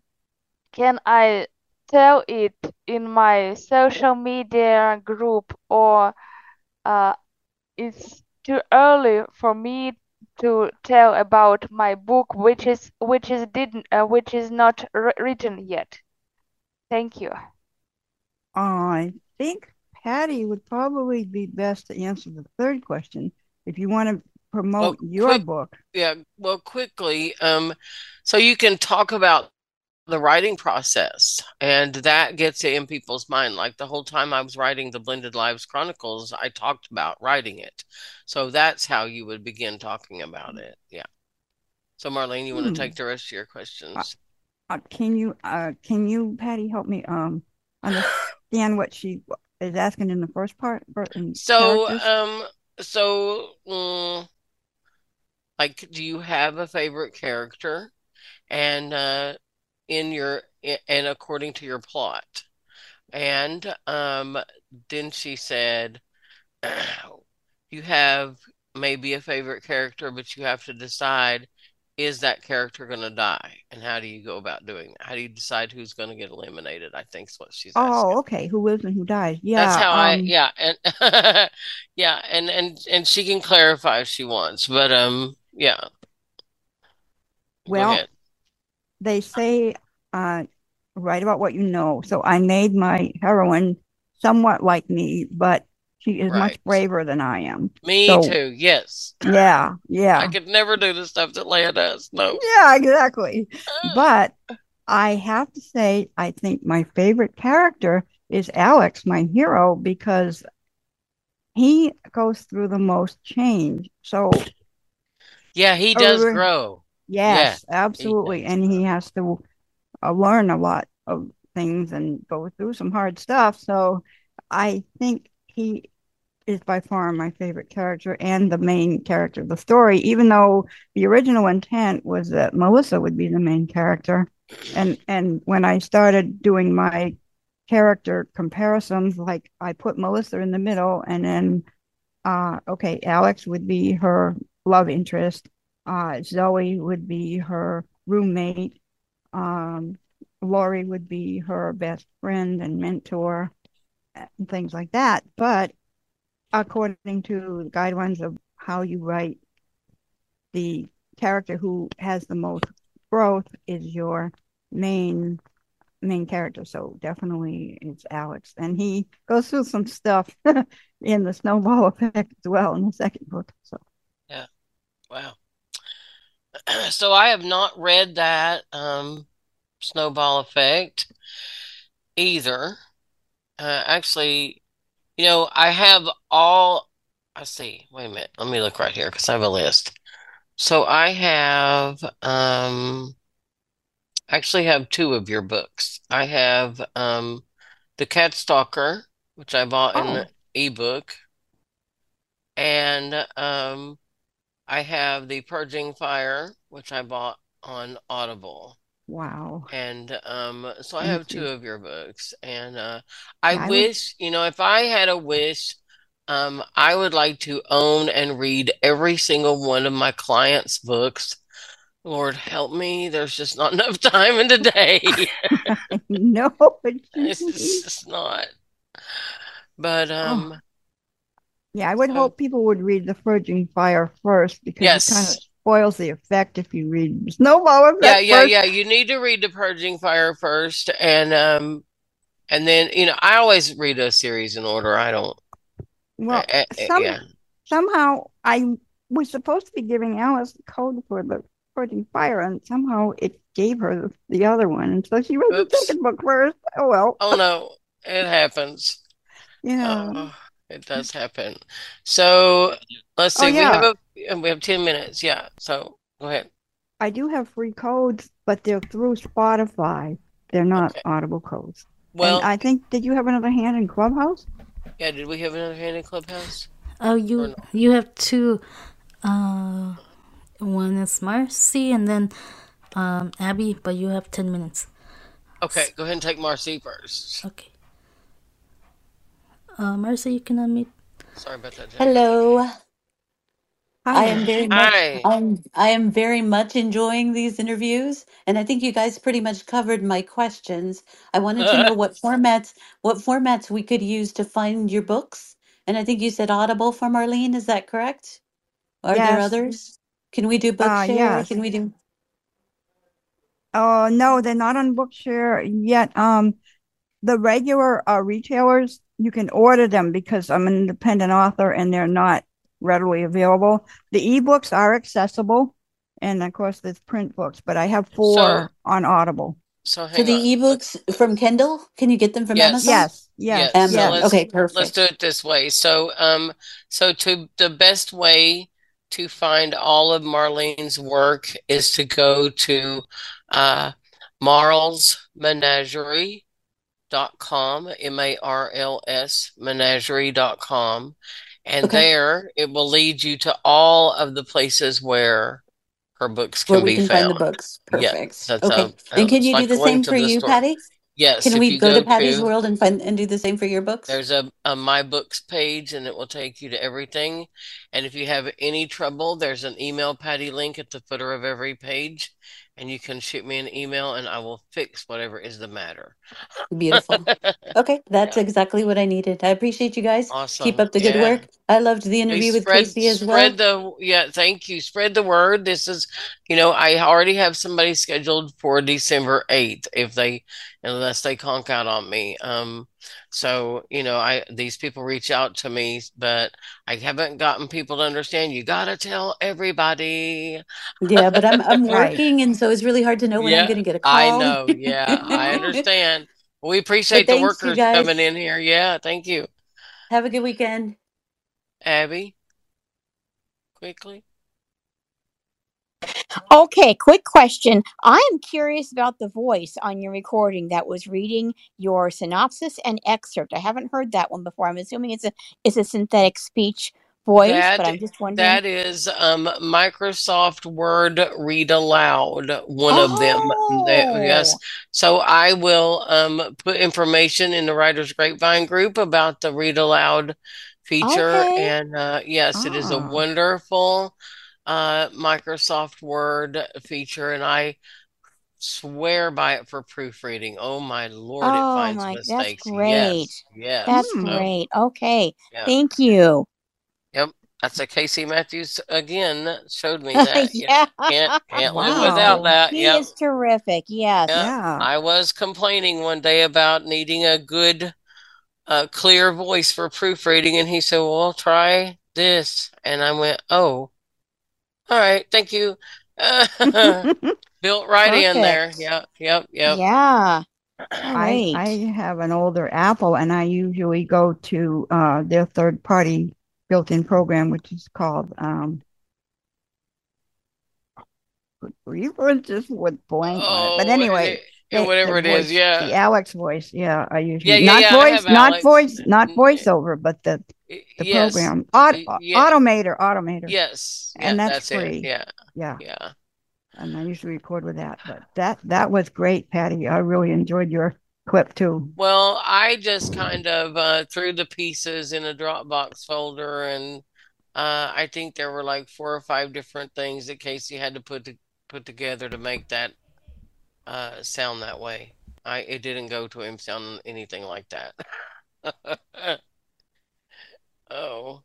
can I tell it in my social media group or uh, it's too early for me to tell about my book which is which is didn't uh, which is not written yet? Thank you i think patty would probably be best to answer the third question if you want to promote well, your quick, book. yeah well quickly um so you can talk about the writing process and that gets in people's mind. Like the whole time i was writing the blended lives chronicles i talked about writing it. So that's how you would begin talking about it yeah. So marlene you hmm. want to take the rest of your questions? Uh, uh, can you uh can you patty help me um understand what she is asking in the first part so characters? um so um, like do you have a favorite character and uh in your and according to your plot. And um, then she said, you have maybe a favorite character, but you have to decide is that character going to die? And how do you go about doing that? How do you decide who's going to get eliminated? I think is what she's oh asking. okay. Who lives and who dies. Yeah that's how um, i yeah and yeah and and and she can clarify if she wants but um yeah. Well they say uh, write about what you know. So I made my heroine somewhat like me, but she is right. much braver than I am. Me so, too. Yes. Yeah. Yeah. I could never do the stuff that Leah does. No. Yeah, exactly. but I have to say, I think my favorite character is Alex, my hero, because he goes through the most change. So, yeah, he does grow. Yes, yeah, absolutely. He and he has to uh, learn a lot of things and go through some hard stuff. So I think he is by far my favorite character and the main character of the story, even though the original intent was that Melissa would be the main character. And and when I started doing my character comparisons, like I put Melissa in the middle and then uh okay, Alex would be her love interest, uh Zoe would be her roommate, um, Lori would be her best friend and mentor and things like that. But according to the guidelines of how you write, the character who has the most growth is your main main character. So definitely it's Alex. And he goes through some stuff in the snowball effect as well in the second book. So yeah. Wow. so I have not read that um, snowball effect either. uh, actually, you know, I have all. I see. Wait a minute. Let me look right here because I have a list. So I have um actually have two of your books. I have um The Cat Stalker, which I bought oh. in the ebook, and um I have The Purging Fire, which I bought on Audible. Wow. And um so I Thank have two you. of your books and uh I, I wish, would... you know, if I had a wish um, I would like to own and read every single one of my clients' books. Lord help me, there's just not enough time in the day. no, it's just not. But um oh. Yeah, I would so, hope people would read The Purging Fire first because yes. it kind of spoils the effect if you read Snowball Effect. Yeah, yeah, first. yeah. You need to read The Purging Fire first, and um, and then you know I always read a series in order. I don't well, uh, some, yeah. somehow I was supposed to be giving Alice the code for the Purging Fire, and somehow it gave her the, other one, and so she read Oops. the second book first. Oh well. Oh no, it happens. Yeah. Uh, it does happen. So let's see. Oh, yeah. We have a, we have ten minutes. Yeah. So go ahead. I do have free codes, but they're through Spotify. They're not okay. Audible codes. Well, and I think did you have another hand in Clubhouse? Yeah, did we have another hand in Clubhouse? Oh, you no? you have two. Uh, one is Marcy, and then um, Abby. But you have ten minutes. Okay, go ahead and take Marcy first. Okay. Uh, Marcy, you can unmute. Sorry about that. Hello. I am very much Hi. I'm I am very much enjoying these interviews and I think you guys pretty much covered my questions. I wanted to know what formats what formats we could use to find your books. And I think you said Audible for Marlene, is that correct? Are there others? Can we do Uh, Bookshare? yes. Can we do Oh, no, they're not on Bookshare yet. Um, the regular uh, retailers, you can order them because I'm an independent author and they're not readily available. The ebooks are accessible, and of course, there's print books, but I have four so, on Audible. So, so the on. ebooks from Kindle, can you get them from yes. Amazon? Yes, yes. yes. So okay, perfect. Let's do it this way. So, um, so to the best way to find all of Marlene's work is to go to uh, Marl's Menagerie dot com m-a-r-l-s menagerie.com and okay. there it will lead you to all of the places where her books can where we be can found. find the books. Perfect. Yeah, okay. A, and can you like do the same for you, store. Patty? Yes. Can we go, go, to Patty's to, World and find and do the same for your books? There's a, a My Books page and it will take you to everything. And if you have any trouble, there's an email Patty link at the footer of every page and you can shoot me an email and I will fix whatever is the matter. Beautiful. okay, that's yeah. exactly what I needed. I appreciate you guys. Awesome. Keep up the good yeah. work. I loved the interview with Casey as well. Spread the yeah, thank you. Spread the word. This is, you know, I already have somebody scheduled for December 8th if they unless they conk out on me. Um so, you know, I these people reach out to me, but I haven't gotten people to understand you got to tell everybody. Yeah, but I'm I'm working and so it's really hard to know when yeah, I'm going to get a call. I know. Yeah, I understand. We appreciate the workers coming in here. Yeah, thank you. Have a good weekend. Abby, quickly. Okay, quick question. I am curious about the voice on your recording that was reading your synopsis and excerpt. I haven't heard that one before. I'm assuming it's a it's a synthetic speech voice, that, but I'm just wondering. That is um, Microsoft Word Read Aloud, one of them. That, yes. Oh. So I will um, put information in the Writers Grapevine group about the Read Aloud feature. Okay. And uh, yes, it is a ah. wonderful uh, Microsoft Word feature, and I swear by it for proofreading. Oh my lord, oh, it finds my, mistakes. That's great. Yes, yes. That's so, great. Okay, yeah. thank you. Yep, that's a Casey Matthews again showed me that. yeah, can't can't wow. live without that. He yep. is terrific. Yes. Yep. Yeah. I was complaining one day about needing a good, uh, clear voice for proofreading, and he said, "Well, try this," and I went, "Oh." All right, thank you. Built right in there. Yep, yep, yep. Yeah. I, I have an older Apple, and I usually go to uh, their third party built in program, which is called um, Reaper just with blank oh, But anyway, yeah, whatever it voice, is, yeah. The Alex voice, yeah. I usually yeah, yeah, not yeah, voice, not Alex. voice, not voiceover, but the the yes. program Auto, yeah. Automator, Automator. Yes, and yeah, that's, that's free. It. Yeah, yeah, yeah. And I usually record with that, but that that was great, Patty. I really enjoyed your clip too. Well, I just kind of uh, threw the pieces in a Dropbox folder, and uh, I think there were like four or five different things that Casey had to put to, put together to make that uh, sound that way. I it didn't go to him sound anything like that. oh,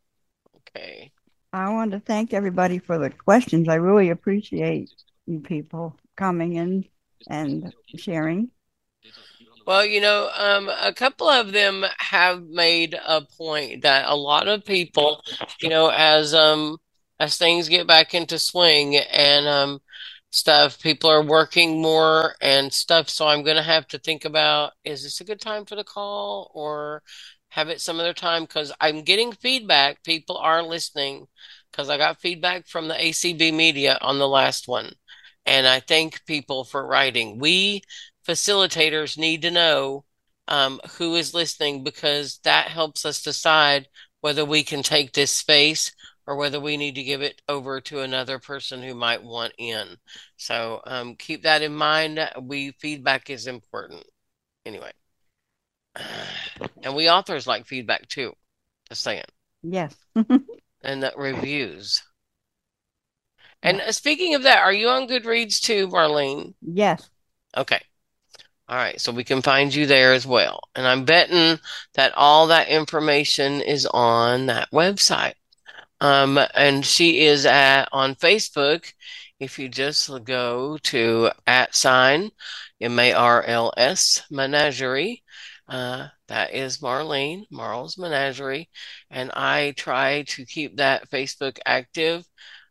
okay. I want to thank everybody for the questions. I really appreciate you people coming in and sharing. Well, you know, um, a couple of them have made a point that a lot of people, you know, as um as things get back into swing and um stuff. People are working more and stuff. So I'm going to have to think about is this a good time for the call or have it some other time? Because I'm getting feedback. People are listening because I got feedback from the ACB media on the last one. And I thank people for writing. We facilitators need to know um, who is listening because that helps us decide whether we can take this space or whether we need to give it over to another person who might want in. So um, keep that in mind. We feedback is important. Anyway, and we authors like feedback too. Just saying. Yes. and that reviews. And speaking of that, are you on Goodreads too, Marlene? Yes. Okay. All right, so we can find you there as well. And I'm betting that all that information is on that website. Um, and she is at on Facebook. If you just go to at sign M A R L S Menagerie, uh, that is Marlene Marl's Menagerie, and I try to keep that Facebook active.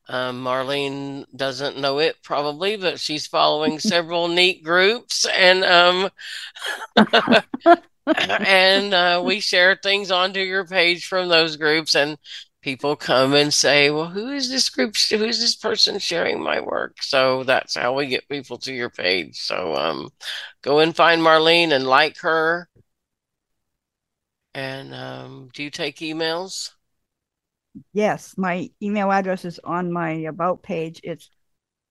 Um, Marlene doesn't know it probably, but she's following several neat groups, and um, and uh, we share things onto your page from those groups, and people come and say, well, who is this group? Who is this person sharing my work? So that's how we get people to your page. So um, go and find Marlene and like her. And um, do you take emails? Yes, my email address is on my about page. It's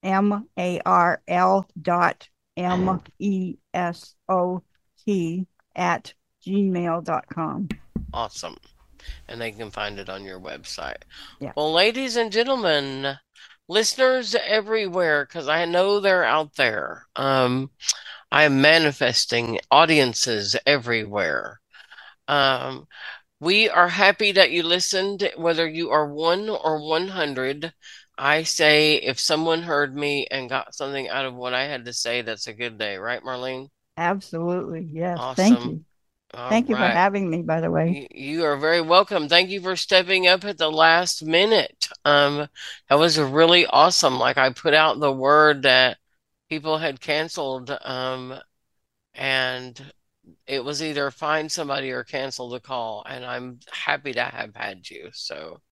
M A R L dot M E S O T at gmail.com. Awesome and they can find it on your website. Yeah. Well, ladies and gentlemen, listeners everywhere, because I know they're out there. Um, I am manifesting audiences everywhere. Um, we are happy that you listened, whether you are one or 100. I say if someone heard me and got something out of what I had to say, that's a good day, right, Marlene? Absolutely. Yes. Awesome. Thank you. All Thank you right. for having me, by the way. You are very welcome. Thank you for stepping up at the last minute. Um, that was really awesome. Like I put out the word that people had canceled, um, and it was either find somebody or cancel the call. And I'm happy to have had you. So